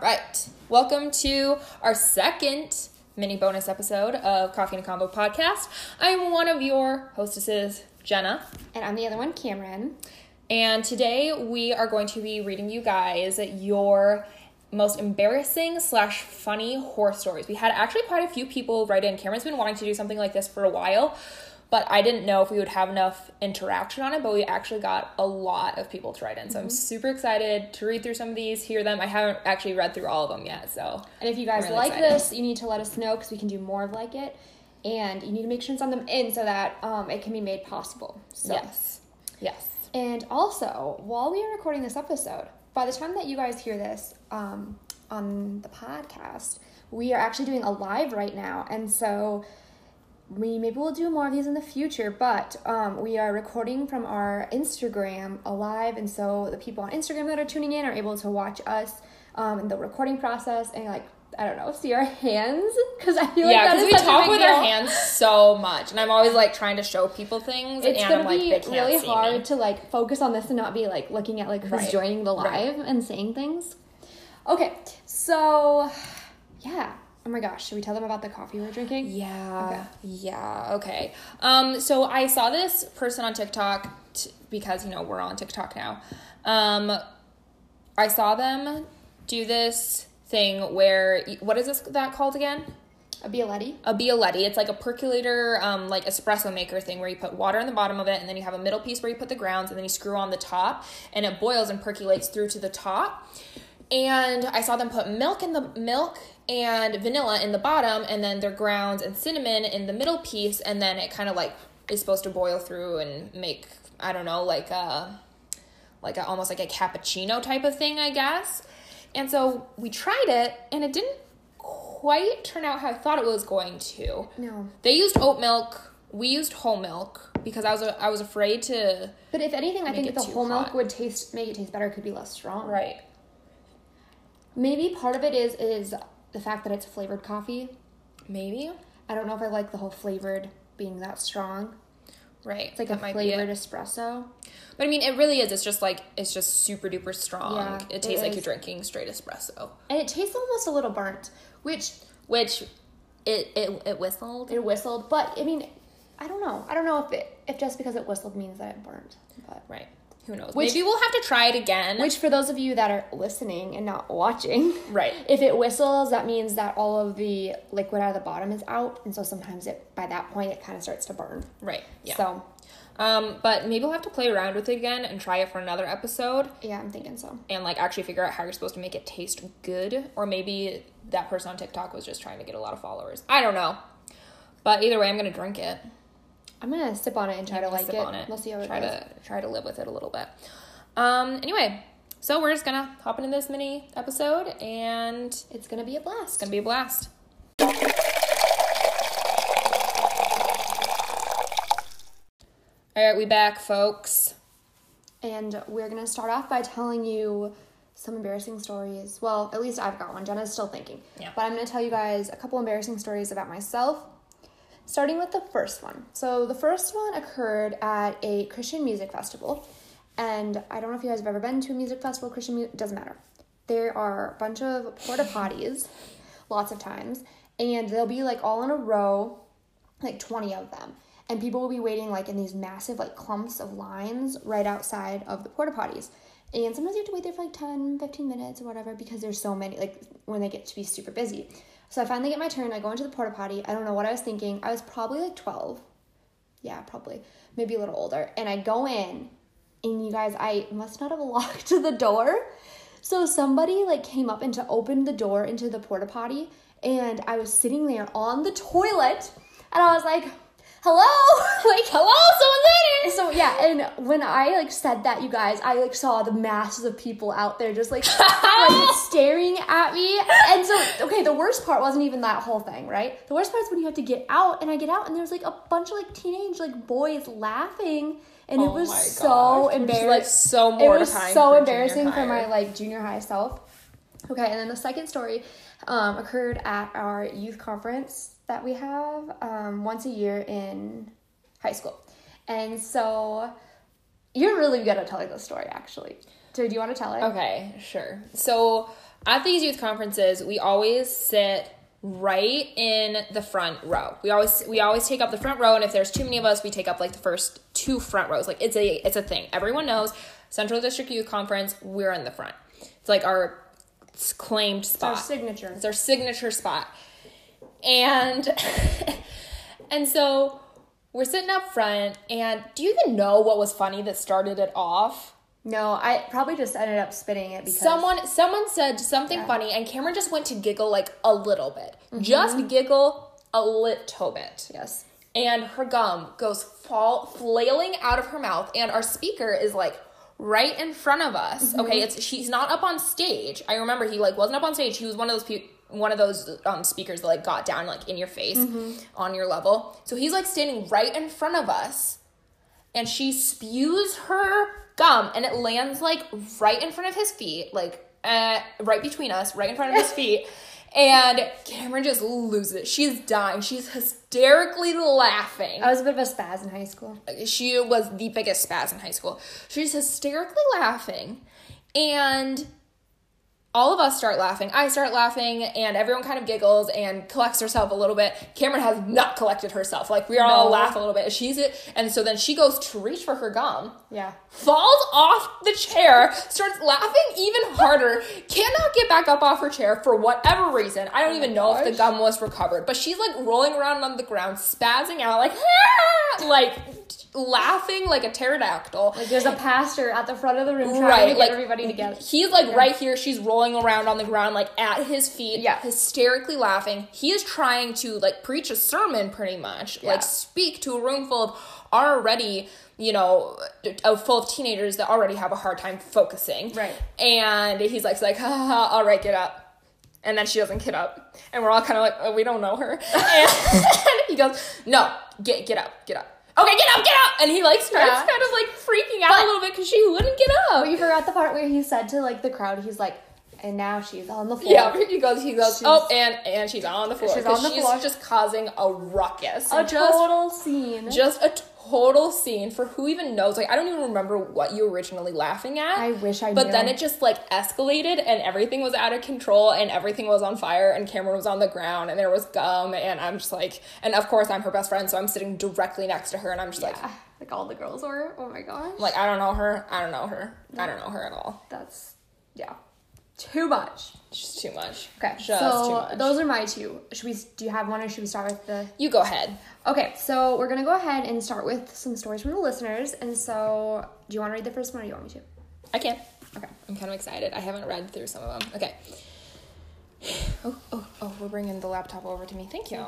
right. Welcome to our second mini bonus episode of Coffee and a Combo podcast. I'm one of your hostesses, Jenna. And I'm the other one, Cameron. And today we are going to be reading you guys your most embarrassing slash funny horror stories. We had actually quite a few people write in. Cameron's been wanting to do something like this for a while, but I didn't know if we would have enough interaction on it. But we actually got a lot of people to write in, so Mm-hmm. I'm super excited to read through some of these, hear them. I haven't actually read through all of them yet, so And if you guys really like excited. this, you need to let us know because we can do more of like it. And you need to make sure and send them in so that um, it can be made possible. So. yes, yes, And also, while we are recording this episode, by the time that you guys hear this um, on the podcast, we are actually doing a live right now. And so we maybe we'll do more of these in the future, but um, we are recording from our Instagram alive. And so the people on Instagram that are tuning in are able to watch us um, in the recording process and, like, I don't know, see our hands because I feel like yeah. that Because we talk with deal. our hands so much, and I'm always like trying to show people things, It's and gonna I'm like, be they really hard me. to like focus on this and not be like looking at like who's Right. joining the Right. live and saying things. Okay, so yeah. Oh my gosh, should we tell them about the coffee we're drinking? Yeah. Okay. Yeah. Okay. Um. So I saw this person on TikTok t- because you know we're on TikTok now. Um, I saw them do this thing where what is this that called again? A Bialetti. A Bialetti. It's like a percolator, um, like espresso maker thing where you put water in the bottom of it, and then you have a middle piece where you put the grounds, and then you screw on the top, and it boils and percolates through to the top. And I saw them put milk in the milk and vanilla in the bottom, and then their grounds and cinnamon in the middle piece, and then it kind of like is supposed to boil through and make I don't know like a like a, almost like a cappuccino type of thing, I guess. And so we tried it, and it didn't quite turn out how I thought it was going to. No. They used oat milk. We used whole milk because I was I was afraid to. But if anything, I think the whole milk would taste make it taste better. It could be less strong. Right. Maybe part of it is is the fact that it's flavored coffee. Maybe. I don't know if I like the whole flavored being that strong. Right. It's like that a it. flavored espresso. But I mean, it really is. It's just like it's just super duper strong. Yeah, it it tastes like is. you're drinking straight espresso, And it tastes almost a little burnt, which which it it it whistled. it whistled. But I mean, I don't know. I don't know if it if just because it whistled means that it burnt. But Right. Who knows? Which- Maybe we'll have to try it again. which for those of you that are listening and not watching, Right. If it whistles, that means that all of the liquid out of the bottom is out, and so sometimes it by that point it kind of starts to burn. Right. Yeah. So Um, but maybe we'll have to play around with it again and try it for another episode. yeah, I'm thinking so. and like actually figure out how you're supposed to make it taste good or maybe that person on TikTok was just trying to get a lot of followers. I don't know. But either way, I'm going to drink it. I'm gonna sip on it and try I'm to gonna like it. on it. We'll see how it try goes. to try to live with it a little bit. Um anyway, so we're just to hop into this mini episode and It's gonna be a blast. it's to be a blast. All right, we back, folks. And we're gonna start off by telling you some embarrassing stories. Well, at least I've got one. Jenna's still thinking. Yeah. But I'm gonna tell you guys a couple embarrassing stories about myself. Starting with the first one. So the first one occurred at a Christian music festival. And I don't know if you guys have ever been to a music festival, Christian music, doesn't matter. There are a bunch of porta potties, lots of times, and they'll be like all in a row, like 20 of them. And people will be waiting like in these massive like clumps of lines right outside of the porta potties. And sometimes you have to wait there for like 10, 15 minutes or whatever because there's so many, like when they get to be super busy. So I finally get my turn. I go into the porta potty. I don't know what I was thinking. I was probably like 12. Yeah, probably. Maybe a little older. And I go in, and you guys, I must not have locked the door. So somebody like came up and to open the door into the porta potty, and I was sitting there on the toilet, and I was like, "Hello, like hello, someone's in here." So yeah, and when I like said that, you guys, I like saw the masses of people out there just like, like staring at me, and so okay, the worst part wasn't even that whole thing, right? The worst part is when you have to get out, and I get out, and there's like a bunch of like teenage like boys laughing. And it Oh was my so gosh, which is, embarrassing. like, so It was so for embarrassing for my like junior high self. Okay, and then the second story um, occurred at our youth conference that we have um, once a year in high school, and so you're really good at telling the story, actually. So do you want to tell her? Okay, sure. So at these youth conferences, we always sit right in the front row. We always we always take up the front row, and if there's too many of us, we take up like the first two front rows. Like it's a it's a thing. Everyone knows Central District Youth Conference. We're in the front. It's like our claimed spot. Our signature. It's our signature spot. And and so we're sitting up front and do you even know what was funny that started it off? No, I probably just ended up spitting it because Someone someone said something Yeah. funny and Cameron just went to giggle like a little bit. Mm-hmm. Just giggle a little bit. Yes. And her gum goes fall flailing out of her mouth and our speaker is like right in front of us. Mm-hmm. Okay, it's she's not up on stage. I remember he like wasn't up on stage. He was one of those pe- one of those um, speakers that like got down like in your face on your level. So he's like standing right in front of us and she spews her gum and it lands like right in front of his feet like uh, right between us right in front of his feet. And cameron just loses. It she's dying. She's hysterically laughing. I was a bit of a spaz in high school. she was the biggest spaz in high school. She's hysterically laughing. And all of us start laughing. I start laughing, and everyone kind of giggles and collects herself a little bit. Cameron has not collected herself. Like we all No. laugh a little bit. She's it, and so then she goes to reach for her gum, Yeah. falls off the chair, starts laughing even harder, cannot get back up off her chair for whatever reason. I don't even know if the gum was recovered, but she's like rolling around on the ground, spazzing out, like, "Ah!" like laughing like a pterodactyl. Like there's a pastor at the front of the room trying Right, to get like everybody together. He's like right here. She's rolling around on the ground, like at his feet, Yeah. hysterically laughing. He is trying to like preach a sermon, pretty much, Yeah. like speak to a room full of already, you know, full of teenagers that already have a hard time focusing. Right. And he's like, like, ha, ha, ha, all right, get up. And then she doesn't get up, and we're all kind of like, oh, we don't know her. And he goes, no, get get up, get up. Okay, get up, get up. And he like starts Yeah. kind of like freaking out But- a little bit because she wouldn't get up. But you forgot the part where he said to like the crowd, he's like, and now she's on the floor. Yeah, he goes. He goes. Oh, she's- oh, and and she's on the floor. She's on the she's floor. just causing a ruckus. A just, total scene. just a total scene for who even knows. Like I don't even remember what you originally laughing at. I wish I But knew. then it just like escalated, and everything was out of control, and everything was on fire, and Cameron was on the ground, and there was gum, and I'm just like, and of course I'm her best friend, so I'm sitting directly next to her, and I'm just like, yeah, like all the girls were. Oh my gosh. like I don't know her. I don't know her. I don't know her at all. That's yeah, too much. Just too much. Okay, Just so much. those are my two. Should we? Do you have one, or should we start with the? you go ahead. Okay, so we're gonna go ahead and start with some stories from the listeners. And so, do you want to read the first one, or do you want me to? I can. Okay. I'm kind of excited. I haven't read through some of them. Okay. Oh, oh, oh, we're bringing the laptop over to me. Thank you.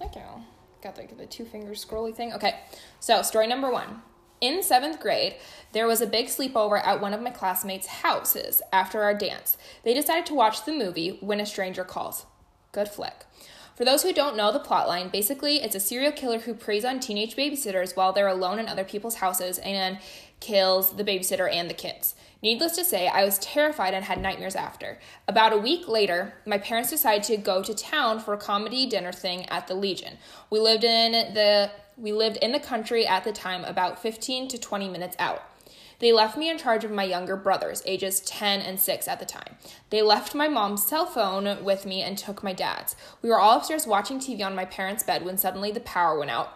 Thank you. All. Got the, the two finger scrolly thing. Okay. So, story number one. In seventh grade, there was a big sleepover at one of my classmates' houses after our dance. They decided to watch the movie When a Stranger Calls. Good flick. For those who don't know the plotline, basically it's a serial killer who preys on teenage babysitters while they're alone in other people's houses and kills the babysitter and the kids. Needless to say, I was terrified and had nightmares after. About a week later, my parents decided to go to town for a comedy dinner thing at the Legion. We lived in the we lived in the country at the time about 15 to 20 minutes out. They left me in charge of my younger brothers, ages 10 and 6 at the time. They left my mom's cell phone with me and took my dad's. We were all upstairs watching TV on my parents' bed when suddenly the power went out.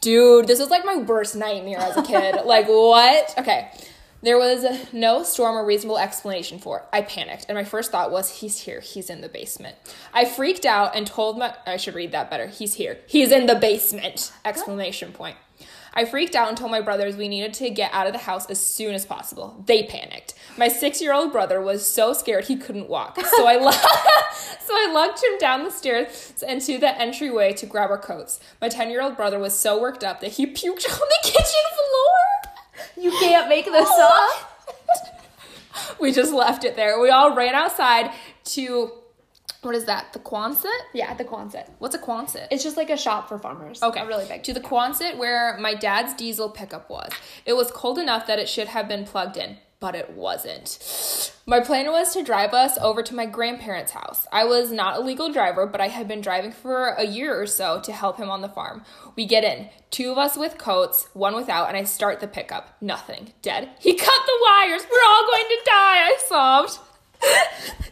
Dude, this was like my worst nightmare as a kid. like, what? Okay. There was no storm or reasonable explanation for it. I panicked, and my first thought was, he's here. He's in the basement. I freaked out and told my. I should read that better. He's here. He's in the basement! Exclamation point. I freaked out and told my brothers we needed to get out of the house as soon as possible. They panicked. My six-year-old brother was so scared he couldn't walk, so I so I lugged him down the stairs and to the entryway to grab our coats. My ten-year-old brother was so worked up that he puked on the kitchen floor. You can't make this oh, up. we just left it there. We all ran outside to what is that? The Quonset? Yeah, the Quonset. What's a Quonset? It's just like a shop for farmers. Okay. A really big. To the Quonset where my dad's diesel pickup was. It was cold enough that it should have been plugged in, but it wasn't. My plan was to drive us over to my grandparents' house. I was not a legal driver, but I had been driving for a year or so to help him on the farm. We get in, two of us with coats, one without, and I start the pickup. Nothing. Dead. He cut the wires. We're all going to die, I sobbed.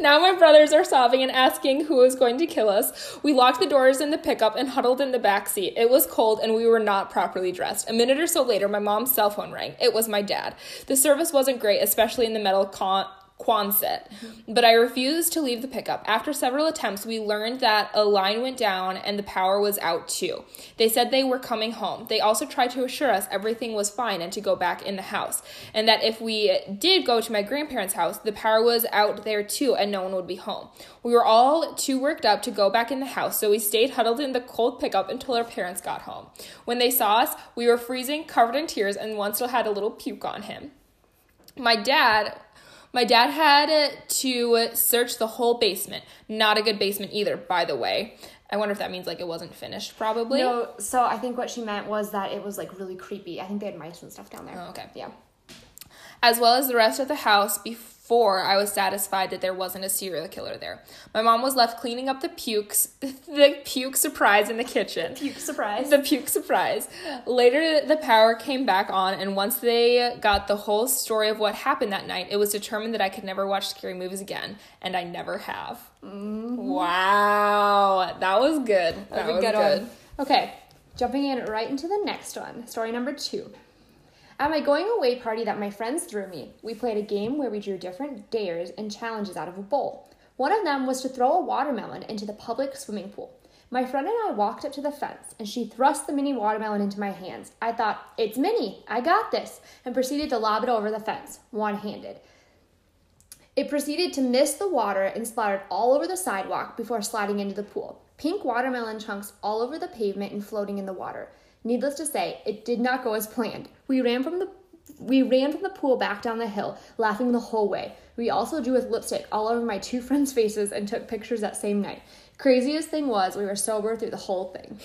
now my brothers are sobbing and asking who is going to kill us. We locked the doors in the pickup and huddled in the back seat. It was cold and we were not properly dressed. A minute or so later, my mom's cell phone rang. It was my dad. The service wasn't great, especially in the metal con- Quonset, but I refused to leave the pickup. After several attempts, we learned that a line went down and the power was out too. They said they were coming home. They also tried to assure us everything was fine and to go back in the house, and that if we did go to my grandparents' house, the power was out there too and no one would be home. We were all too worked up to go back in the house, so we stayed huddled in the cold pickup until our parents got home. When they saw us, we were freezing, covered in tears, and one still had a little puke on him. My dad my dad had to search the whole basement. Not a good basement either, by the way. I wonder if that means like it wasn't finished, probably. No, so I think what she meant was that it was like really creepy. I think they had mice and stuff down there. Oh, okay. Yeah. As well as the rest of the house before I was satisfied that there wasn't a serial killer there. My mom was left cleaning up the pukes, the puke surprise in the kitchen. Puke surprise. The puke surprise. Later, the power came back on, and once they got the whole story of what happened that night, it was determined that I could never watch scary movies again, and I never have. Mm-hmm. Wow, that was good. That a was good good. Okay, jumping in right into the next one. Story number two. At my going away party that my friends threw me, we played a game where we drew different dares and challenges out of a bowl. One of them was to throw a watermelon into the public swimming pool. My friend and I walked up to the fence, and she thrust the mini watermelon into my hands. I thought, it's mini, I got this, and proceeded to lob it over the fence, one handed. It proceeded to miss the water and splattered all over the sidewalk before sliding into the pool. Pink watermelon chunks all over the pavement and floating in the water. Needless to say, it did not go as planned. We ran from the we ran from the pool back down the hill, laughing the whole way. We also drew with lipstick all over my two friends' faces and took pictures that same night. Craziest thing was we were sober through the whole thing.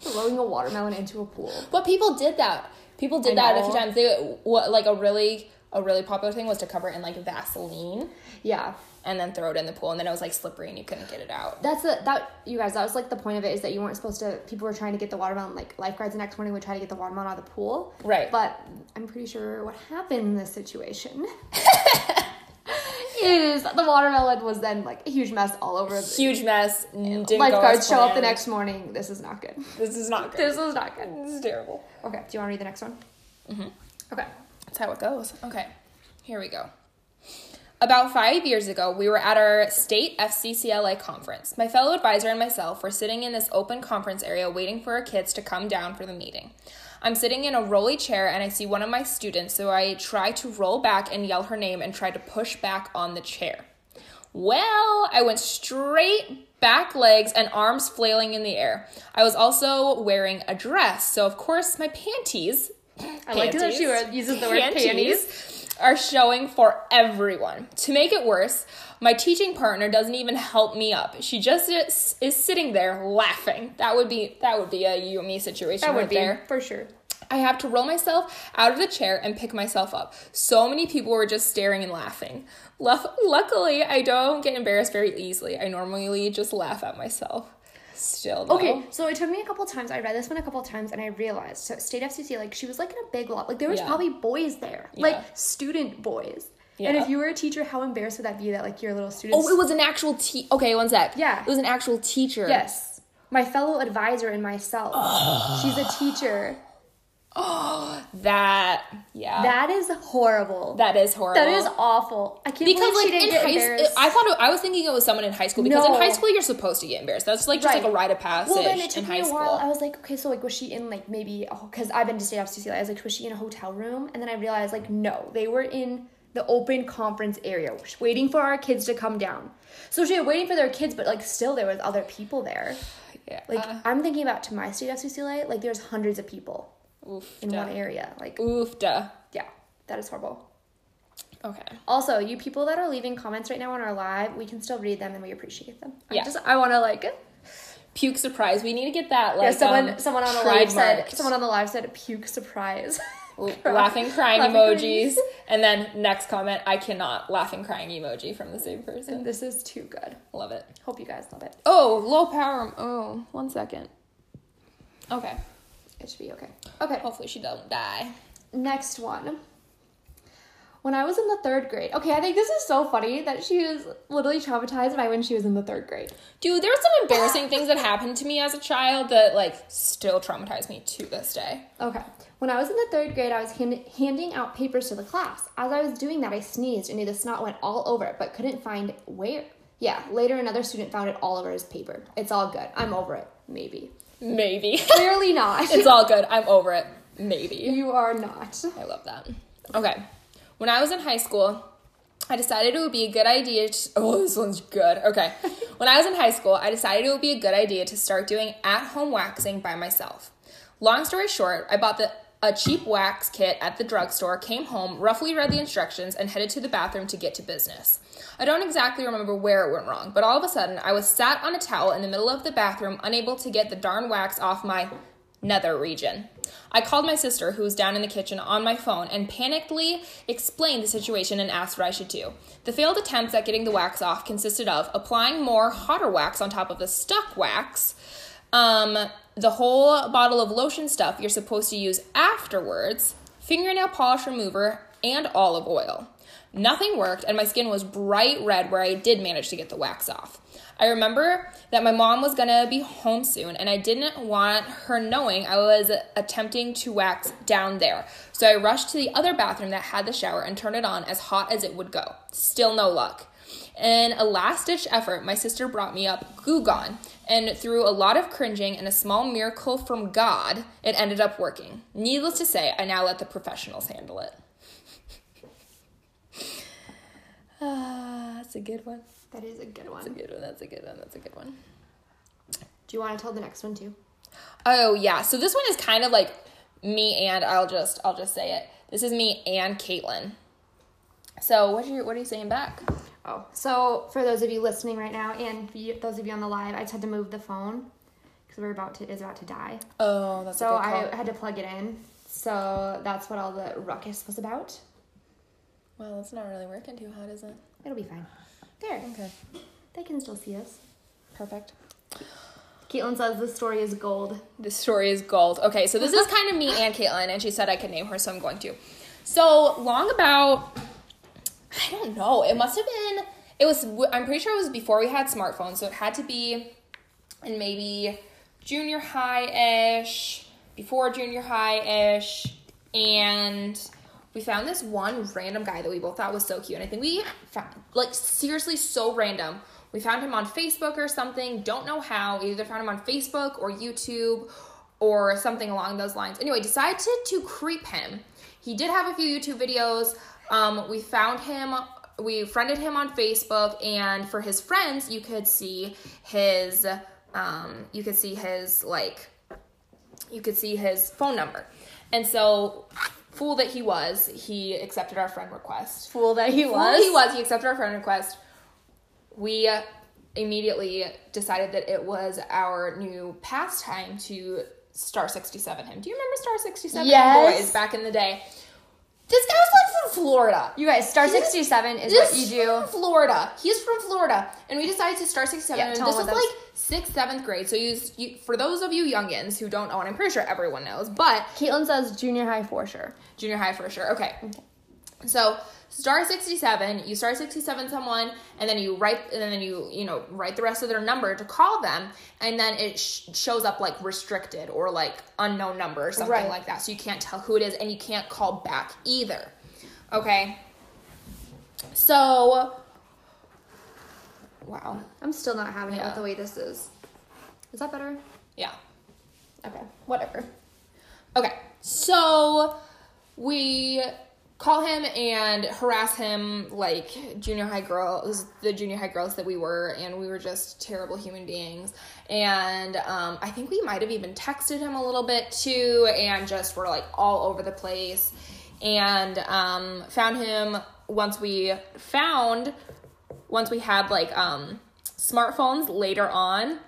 Throwing a watermelon into a pool. But people did that. People did I that a few times. They what like a really a really popular thing was to cover it in like Vaseline Yeah. And then throw it in the pool, and then it was like slippery and you couldn't get it out. That's the that you guys. That was like the point of it is that you weren't supposed to. People were trying to get the watermelon. Like lifeguards the next morning would try to get the watermelon out of the pool. Right. But I'm pretty sure what happened in this situation is the watermelon was then like a huge mess all over. The, Huge mess. Didn't lifeguards show up the next morning. This is not good. This is not good. This is not good. This is terrible. Okay. Do you want to read the next one? Mm-hmm. Okay. That's how it goes. Okay, here we go. About five years ago, we were at our state FCCLA conference. My fellow advisor and myself were sitting in this open conference area waiting for our kids to come down for the meeting. I'm sitting in a rolly chair and I see one of my students, so I try to roll back and yell her name and try to push back on the chair. Well, I went straight back legs and arms flailing in the air. I was also wearing a dress, so of course my panties. I like that she uses the word panties. Are showing for everyone. To make it worse, my teaching partner doesn't even help me up. She just is, is sitting there laughing. That would be that would be a you and me situation That right be there. for sure. I have to roll myself out of the chair and pick myself up. So many people were just staring and laughing. Luckily, I don't get embarrassed very easily. I normally just laugh at myself. Still, though. Okay, so it took me a couple times. I read this one a couple times, and I realized so state FCC like she was like in a big lot. Like there was Yeah. probably boys there, Yeah. like student boys. Yeah. And if you were a teacher, how embarrassed would that be that like your little students? Oh, it was an actual te- Okay, one sec. Yeah. It was an actual teacher. yes, my fellow advisor and myself. She's a teacher. Oh, that, yeah. That is horrible. that is horrible. that is awful. I can't because believe like she didn't in get high embarrassed. school, I thought it, I was thinking it was someone in high school because No. in high school you're supposed to get embarrassed. That's like just Right. like a rite of passage well, then it took in me a school. while. I was like, okay, so like, was she in like maybe? Oh, because I've been to state FCC. I was like, was she in a hotel room? And then I realized like, no, they were in the open conference area, waiting for our kids to come down. So she was waiting for their kids, but like still there was other people there. yeah. Like I'm thinking about to my state FCCLA, like there's hundreds of people Oof. in one area. Like Oof. Duh. yeah, that is horrible. Okay. Also, you people that are leaving comments right now on our live, we can still read them and we appreciate them. I Yeah. just I want to like Puke surprise. We need to get that like yeah, someone um, someone on the live said someone on the live said puke surprise. laughing crying Laughing emojis and then next comment i cannot laughing crying emoji from the same person This is too good. love it Hope you guys love it. oh low power oh one second okay It should be okay. Okay. hopefully she don't die Next one. When I was in the third grade. Okay, I think this is so funny that she was literally traumatized by when she was in the third grade. dude there were some embarrassing things that happened to me as a child that like still traumatize me to this day Okay. When I was in the third grade, I was hand- handing out papers to the class. As I was doing that, I sneezed and the snot went all over it, but couldn't find where. Yeah, later another student found it all over his paper. It's all good. I'm over it. Maybe. Maybe Clearly not. it's all good i'm over it maybe you are not. I love that. Okay. When I was in high school, I decided it would be a good idea to. Oh, this one's good. Okay. when I was in high school, I decided it would be a good idea to start doing at home waxing by myself. Long story short, I bought the a cheap wax kit at the drugstore, came home, roughly read the instructions, and headed to the bathroom to get to business. I don't exactly remember where it went wrong, but all of a sudden, I was sat on a towel in the middle of the bathroom, unable to get the darn wax off my nether region. I called my sister, who was down in the kitchen, on my phone and panickedly explained the situation and asked what I should do. The failed attempts at getting the wax off consisted of applying more hotter wax on top of the stuck wax, um, the whole bottle of lotion stuff you're supposed to use afterwards, fingernail polish remover, and olive oil. Nothing worked, and my skin was bright red where I did manage to get the wax off. I remember that my mom was gonna be home soon, and I didn't want her knowing I was attempting to wax down there. So I rushed to the other bathroom that had the shower and turned it on as hot as it would go. Still no luck. In a last ditch effort, my sister brought me up Goo Gone, and through a lot of cringing and a small miracle from God, it ended up working. Needless to say, I now let the professionals handle it. Ah, that's a good one. That is a good one. That's a good one. That's a good one. That's a good one. Do you want to tell the next one too? Oh yeah. So this one is kind of like me and I'll just I'll just say it. This is me and Caitlin. So what are you what are you saying back? Oh, so for those of you listening right now, and those of you on the live, I just had to move the phone because we're about to is about to die. Oh, that's So a good call. I had to plug it in. So that's what all the ruckus was about. well, it's not really working too hot, is it? It'll be fine. There, Okay. they can still see us. Perfect. Caitlin says the story is gold. The story is gold. Okay, so this is kind of me and Caitlin, and she said I could name her, so I'm going to. So long about, I don't know. It must have been. It was. I'm pretty sure it was before we had smartphones, so it had to be in maybe junior high ish, before junior high ish, and we found this one random guy that we both thought was so cute, and I think we found like seriously so random. We found him on Facebook or something. Don't know how. We either found him on Facebook or YouTube or something along those lines. Anyway, decided to, to creep him. He did have a few YouTube videos. Um, we found him. We friended him on Facebook, and for his friends, you could see his. Um, you could see his like you could see his phone number. And so, fool that he was, he accepted our friend request. Fool that he was. that he was, he accepted our friend request. We immediately decided that it was our new pastime to Star 67 him. Do you remember Star 67 Yes. boys back in the day? This guy was like from Florida. You guys, Star He's- 67 is what you do. from Florida. He's from Florida, and we decided to start sixth, seven. Yeah, and tell this him was what like sixth, seventh grade. So you, you, for those of you youngins who don't know, and I'm pretty sure everyone knows, but Caitlin says junior high for sure. junior high for sure. Okay. So star 67, you star 67 someone, and then you write, and then you, you know, write the rest of their number to call them, and then it sh- shows up like restricted or like unknown number or something Right. like that. So you can't tell who it is, and you can't call back either. Okay. So, wow. I'm still not having it with the way this is. Is that better? Yeah. Okay, whatever. Okay, so we call him and harass him like junior high girls, the junior high girls that we were, and we were just terrible human beings. And um, I think we might have even texted him a little bit too, and just were like all over the place. And um, found him once we found, once we had like um, smartphones later on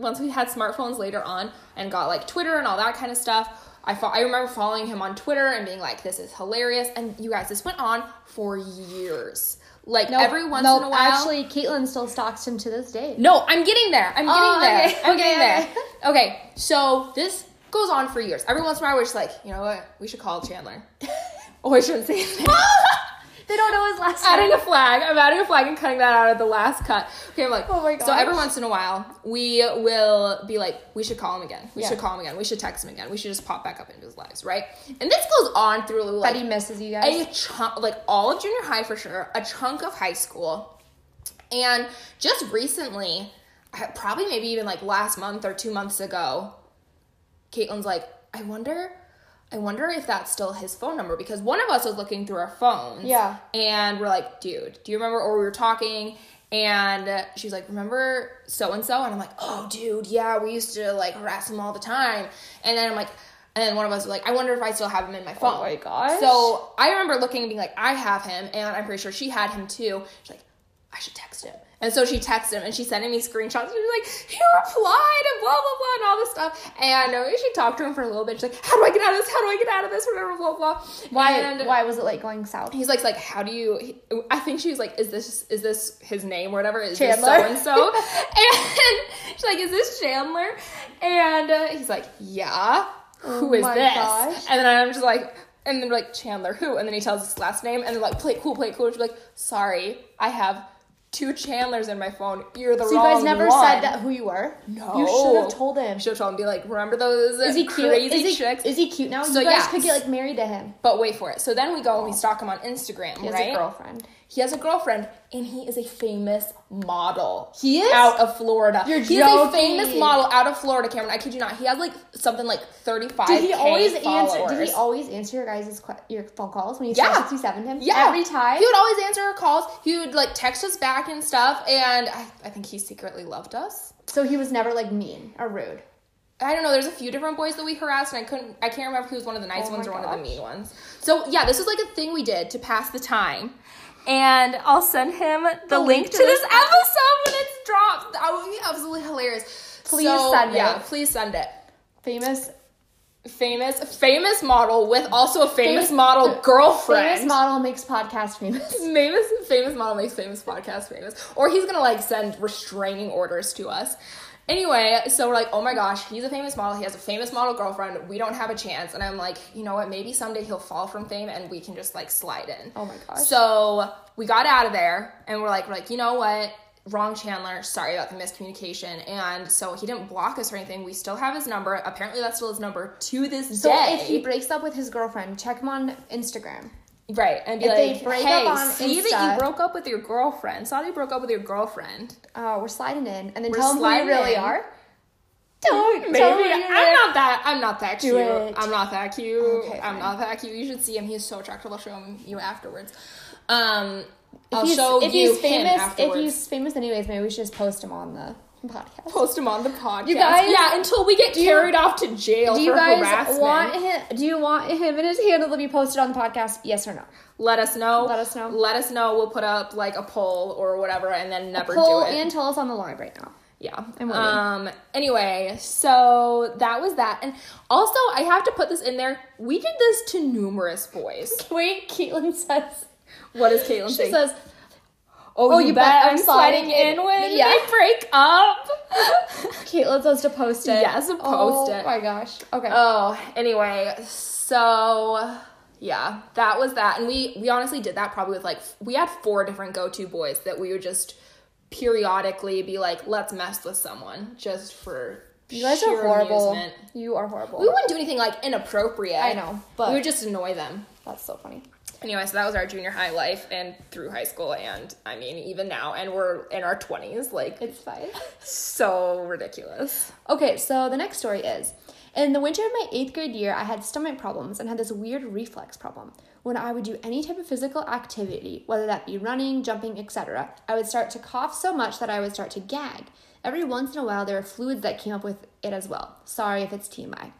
once we had smartphones later on and got like Twitter and all that kind of stuff, I fo- I remember following him on Twitter and being like, "This is hilarious." And you guys, this went on for years. Like Nope, every once nope, in a while. Actually, Caitlin still stalks him to this day. no, I'm getting there. I'm oh, getting Oh, there. okay, I'm okay, getting there. okay. Okay, so this goes on for years. Every once in a while, we're just like, you know what? We should call Chandler. oh, I shouldn't say his name. They don't know his last adding a flag. I'm adding a flag and cutting that out at the last cut. Okay, I'm like, Oh my god. So every once in a while, we will be like, we should call him again. We Yeah. should call him again. We should text him again. We should just pop back up into his lives, right? And this goes on through like he misses you guys. a chunk, like all of junior high for sure, a chunk of high school, and just recently, probably maybe even like last month or two months ago, Caitlin's like, I wonder, I wonder if that's still his phone number because one of us was looking through our phones, Yeah. and we're like, dude, do you remember? Or we were talking. And she's like, remember so and so? And I'm like, oh, dude, yeah, we used to like harass him all the time. And then I'm like, and then one of us was like, I wonder if I still have him in my oh phone. Oh my gosh. So I remember looking and being like, I have him, and I'm pretty sure she had him too. She's like, I should text him. And so she texted him and she sending me screenshots. She was like, he replied and blah, blah, blah, and all this stuff. And uh, she talked to him for a little bit. She's like, how do I get out of this? How do I get out of this? Whatever, blah, blah. why? And why was it like going south? He's like, like, how do you? He, I think she was like, is this is this his name or whatever? Is Chandler. this so and so? And she's like, is this Chandler? And uh, he's like, yeah. Who is Oh my this? gosh. And then I'm just like, and then like Chandler who? And then he tells his last name, and they're like, play cool, play cool. And she's like, sorry, I have two Chandlers in my phone. You're the wrong one. So you guys never one. said that who you were. No. You should have told him. Should have told him, be like, remember those Is he cute? crazy is he, chicks? Is he cute now? So, you guys could get like married to him. but wait for it. So then we go and we stalk him on Instagram, He has right? a girlfriend. He has a girlfriend, and he is a famous model. He is? out of Florida. You're He's a famous model out of Florida, Cameron. I kid you not. He has like something like thirty five. Did he always followers. answer? Did he always answer your guys' que- your phone calls when you Yeah. six seven him? Yeah, every time. He would always answer our calls. He would like text us back and stuff, and I, I think he secretly loved us. so he was never like mean or rude. I don't know. There's a few different boys that we harassed, and I couldn't. I can't remember if he was one of the nice Oh ones or one of the mean ones. So yeah, this is like a thing we did to pass the time. And I'll send him the, link, to this episode when it's dropped. That would be absolutely hilarious. Please So, send yeah, it. please send it. Famous, Famous, famous model with also a famous, Famous- model uh, girlfriend. famous model makes podcast famous. famous famous model makes famous podcast famous or he's gonna like send restraining orders to us anyway so we're like oh my gosh he's a famous model he has a famous model girlfriend we don't have a chance and i'm like you know what maybe someday he'll fall from fame and we can just like slide in Oh my gosh. so we got out of there and we're like we're like you know what wrong chandler sorry about the miscommunication and so he didn't block us or anything we still have his number apparently that's still his number to this So day if he breaks up with his girlfriend, check him on Instagram. Right, and be If they like, break hey, up on see that you broke up with your girlfriend. Saw that you broke up with your girlfriend. Uh, we're sliding in, and then We're tell him who you sliding really in. are. Don't Maybe I'm not that. I'm not that cute. I'm not that cute. Okay, I'm not that cute. You should see him. He's so attractive. I'll show him you afterwards. Um, If I'll he's, show if you he's famous, if he's famous anyways, maybe we should just post him on the podcast. Post him on the podcast. You guys- yeah, until we get you- carried off to jail Do you for guys harassment. want him? Do you want him and his handle to be posted on the podcast? Yes or no? Let us know. Let us know. Let us know. We'll put up like a poll or whatever, and then never do it. and tell us on the live right now. Yeah. I'm waiting. Um. Anyway, so that was that, and also I have to put this in there. We did this to numerous boys. Wait, Caitlin says. What is Caitlin She say? says, Oh, "Oh, you, bet, I'm sliding, in, in." when Yeah. they break up." Caitlin says to post it. Yes, post oh, it. my gosh. Okay. oh. Anyway, so yeah, that was that, and we we honestly did that probably with like we had four different go to boys that we would just periodically be like, let's mess with someone just for you guys are horrible. amusement. You are horrible. We wouldn't do anything like inappropriate. I know, but- we would just annoy them. That's so funny. Anyway, so that was our junior high life and through high school, and I mean, even now, and we're in our 20s. Like, It's fine. so ridiculous. Okay, so the next story is In the winter of my eighth grade year, I had stomach problems and had this weird reflex problem. When I would do any type of physical activity, whether that be running, jumping, etc., I would start to cough so much that I would start to gag. Every once in a while, there were fluids that came up with it as well. Sorry if it's TMI.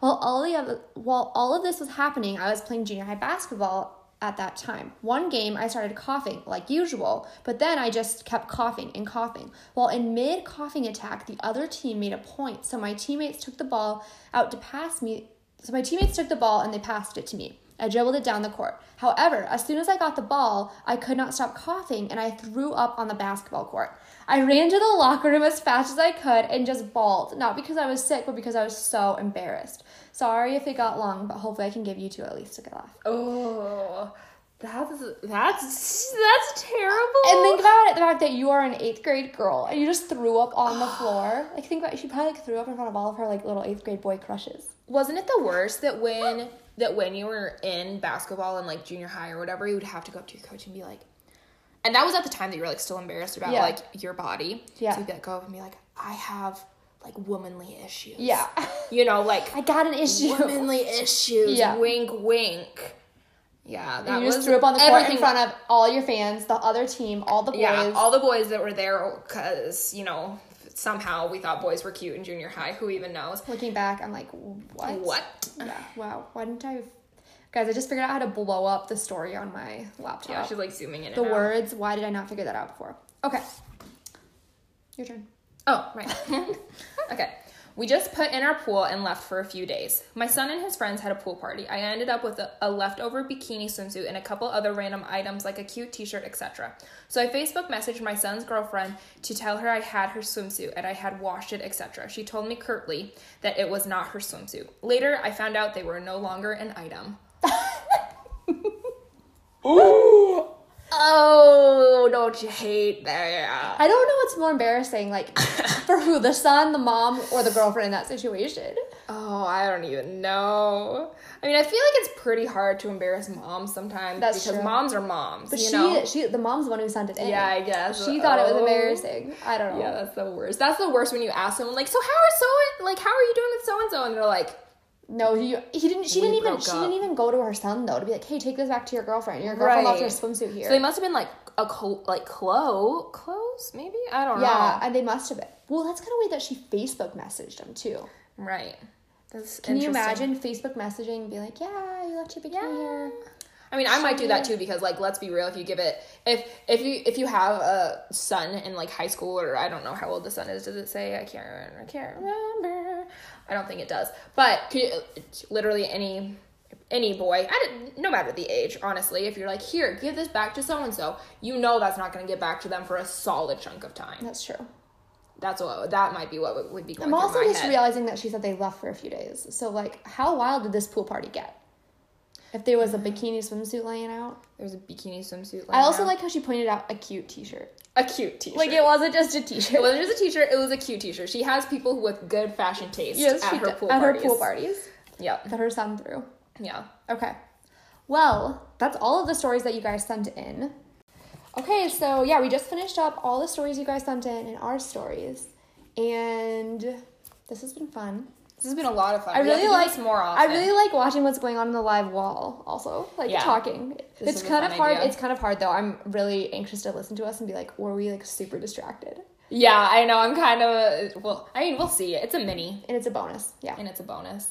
While all, the other, while all of this was happening, I was playing junior high basketball at that time. One game, I started coughing like usual, but then I just kept coughing and coughing. While in mid coughing attack, the other team made a point, so my teammates took the ball out to pass me so my teammates took the ball and they passed it to me. I dribbled it down the court. However, as soon as I got the ball, I could not stop coughing and I threw up on the basketball court. I ran to the locker room as fast as I could and just bawled, not because I was sick, but because I was so embarrassed. Sorry if it got long, but hopefully I can give you two at least a good laugh. Oh, that's that's that's terrible. And think about it, the fact that you are an eighth grade girl and you just threw up on the floor. Like think about it, she probably like threw up in front of all of her like little eighth grade boy crushes. Wasn't it the worst that when that when you were in basketball in like junior high or whatever, you would have to go up to your coach and be like, and that was at the time that you were like still embarrassed about Yeah. like your body. Yeah. So you'd be like, go up and be like, I have like womanly issues. Yeah. You know, like I got an issue. womanly issues. Yeah. Wink, wink. Yeah, that And you was just threw up on the court in front of all your fans, the other team, all the boys. Yeah, all the boys that were there because you know somehow we thought boys were cute in junior high. Who even knows? Looking back, I'm like, what? What? Yeah. Wow. Why didn't I? Guys, I just figured out how to blow up the story on my laptop. Yeah, she's like zooming in. the and out. words. Why did I not figure that out before? Okay. Your turn. Oh, right. okay. We just put in our pool and left for a few days. My son and his friends had a pool party. I ended up with a, a leftover bikini swimsuit and a couple other random items like a cute t-shirt, etc. So I Facebook messaged my son's girlfriend to tell her I had her swimsuit and I had washed it, etc. She told me curtly that it was not her swimsuit. Later, I found out they were no longer an item. Oh, you hate that? Uh, I don't know what's more embarrassing, like for who, the son, the mom, or the girlfriend in that situation. Oh, I don't even know. I mean, I feel like it's pretty hard to embarrass moms sometimes That's because true. moms are moms. But you she, know? she, the mom's the one who sent it in. Yeah, I guess. She thought it was Oh. embarrassing. I don't know. Yeah, that's the worst. That's the worst when you ask someone like, "So how are so like how are you doing with so and so?" and they're like, No, he, he didn't. She We didn't even. broke She didn't even go to her son though to be like, "Hey, take this back to your girlfriend. Your girlfriend left her swimsuit here." So they must have been like a clo- like clo clothes maybe I don't yeah, know. Yeah, and they must have been. Well, that's kind of weird that she Facebook messaged him too. Right. That's Can you imagine Facebook messaging be like, "Yeah, you left your bikini here." I mean, I might do that too because, like, let's be real. If you give it, if if you if you have a son in like high school or I don't know how old the son is. Does it say? I can't remember. I can't remember. I don't think it does. But you- literally any any boy, I didn't, no matter the age, honestly, if you're like, here, give this back to so and so, you know that's not going to get back to them for a solid chunk of time. That's true. That's what that might be what would- be going I'm also just head. realizing that she said they left for a few days. So like, how wild did this pool party get? If there was a bikini swimsuit laying out. There's a bikini swimsuit. I also laying like how she pointed out a cute T-shirt. a cute t-shirt. Like it wasn't just a It wasn't just a t-shirt. It was a cute t-shirt. She has people with good fashion taste Yes, at she her did. pool at parties. her pool parties Yep. that her son threw. Yeah. Okay. Well, that's all of the stories that you guys sent in. Okay, so yeah, we just finished up all the stories you guys sent in and our stories, and this has been fun. This has been a lot of fun. I We really like more I really like watching what's going on in the live wall. Also, like Yeah. talking. This it's kind of hard. idea. It's kind of hard though. I'm really anxious to listen to us and be like, were we like super distracted? Yeah, I know. I'm kind of well. I mean, we'll see. It's a mini, And it's a bonus. Yeah. and it's a bonus.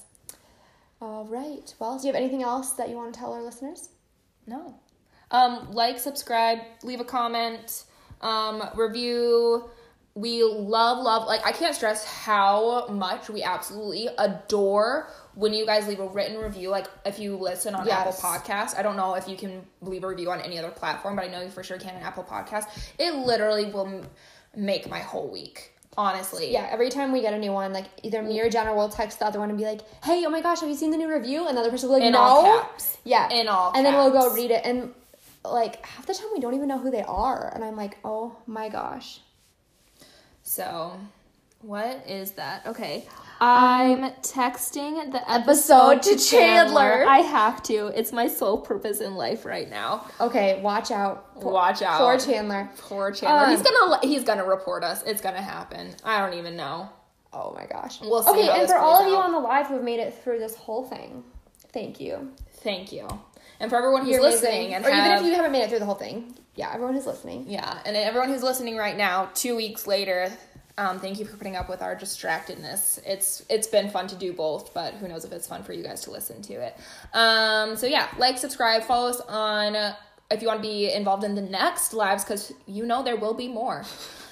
All right. Well, do you have anything else that you want to tell our listeners? No. Um, like, subscribe, leave a comment, um, review. We love, love, like, I can't stress how much we absolutely adore when you guys leave a written review. Like, if you listen on Yes. Apple Podcasts, I don't know if you can leave a review on any other platform, but I know you for sure can on Apple Podcasts. It literally will m- make my whole week, honestly. Yeah, every time we get a new one, like either me or Jenna will text the other one and be like, "Hey, oh my gosh, have you seen the new review?" And the other person will be like, In "No." all caps. Yeah, In all And then we'll go read it, and like half the time we don't even know who they are, and I'm like, "Oh my gosh." So, what is that? Okay. I'm texting the episode episode to Chandler. I have to. It's my sole purpose in life right now. Okay, watch out. Poor- Watch out. Poor Chandler. Poor Chandler. Um, he's gonna he's gonna report us. It's gonna happen. I don't even know. Oh my gosh. We'll see Okay, and for all of you on the live who have made it through this whole thing, thank you. Thank you. And for everyone who's You're listening and or even if you haven't made it through the whole thing, yeah, everyone who's listening. yeah, and everyone who's listening right now, two weeks later, um, thank you for putting up with our distractedness. It's it's been fun to do both, but who knows if it's fun for you guys to listen to it. Um, so yeah, like, subscribe, follow us on uh, if you want to be involved in the next lives, because you know there will be more.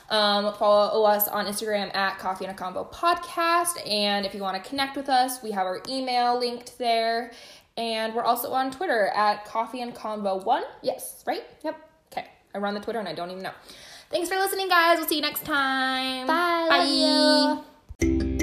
Um, follow us on Instagram at Coffee and a Combo Podcast. And if you want to connect with us, we have our email linked there. And we're also on Twitter at Coffee and Combo One. Yes. Right? Yep. Okay. I run the Twitter and I don't even know. Thanks for listening, guys. We'll see you next time. Bye. Bye.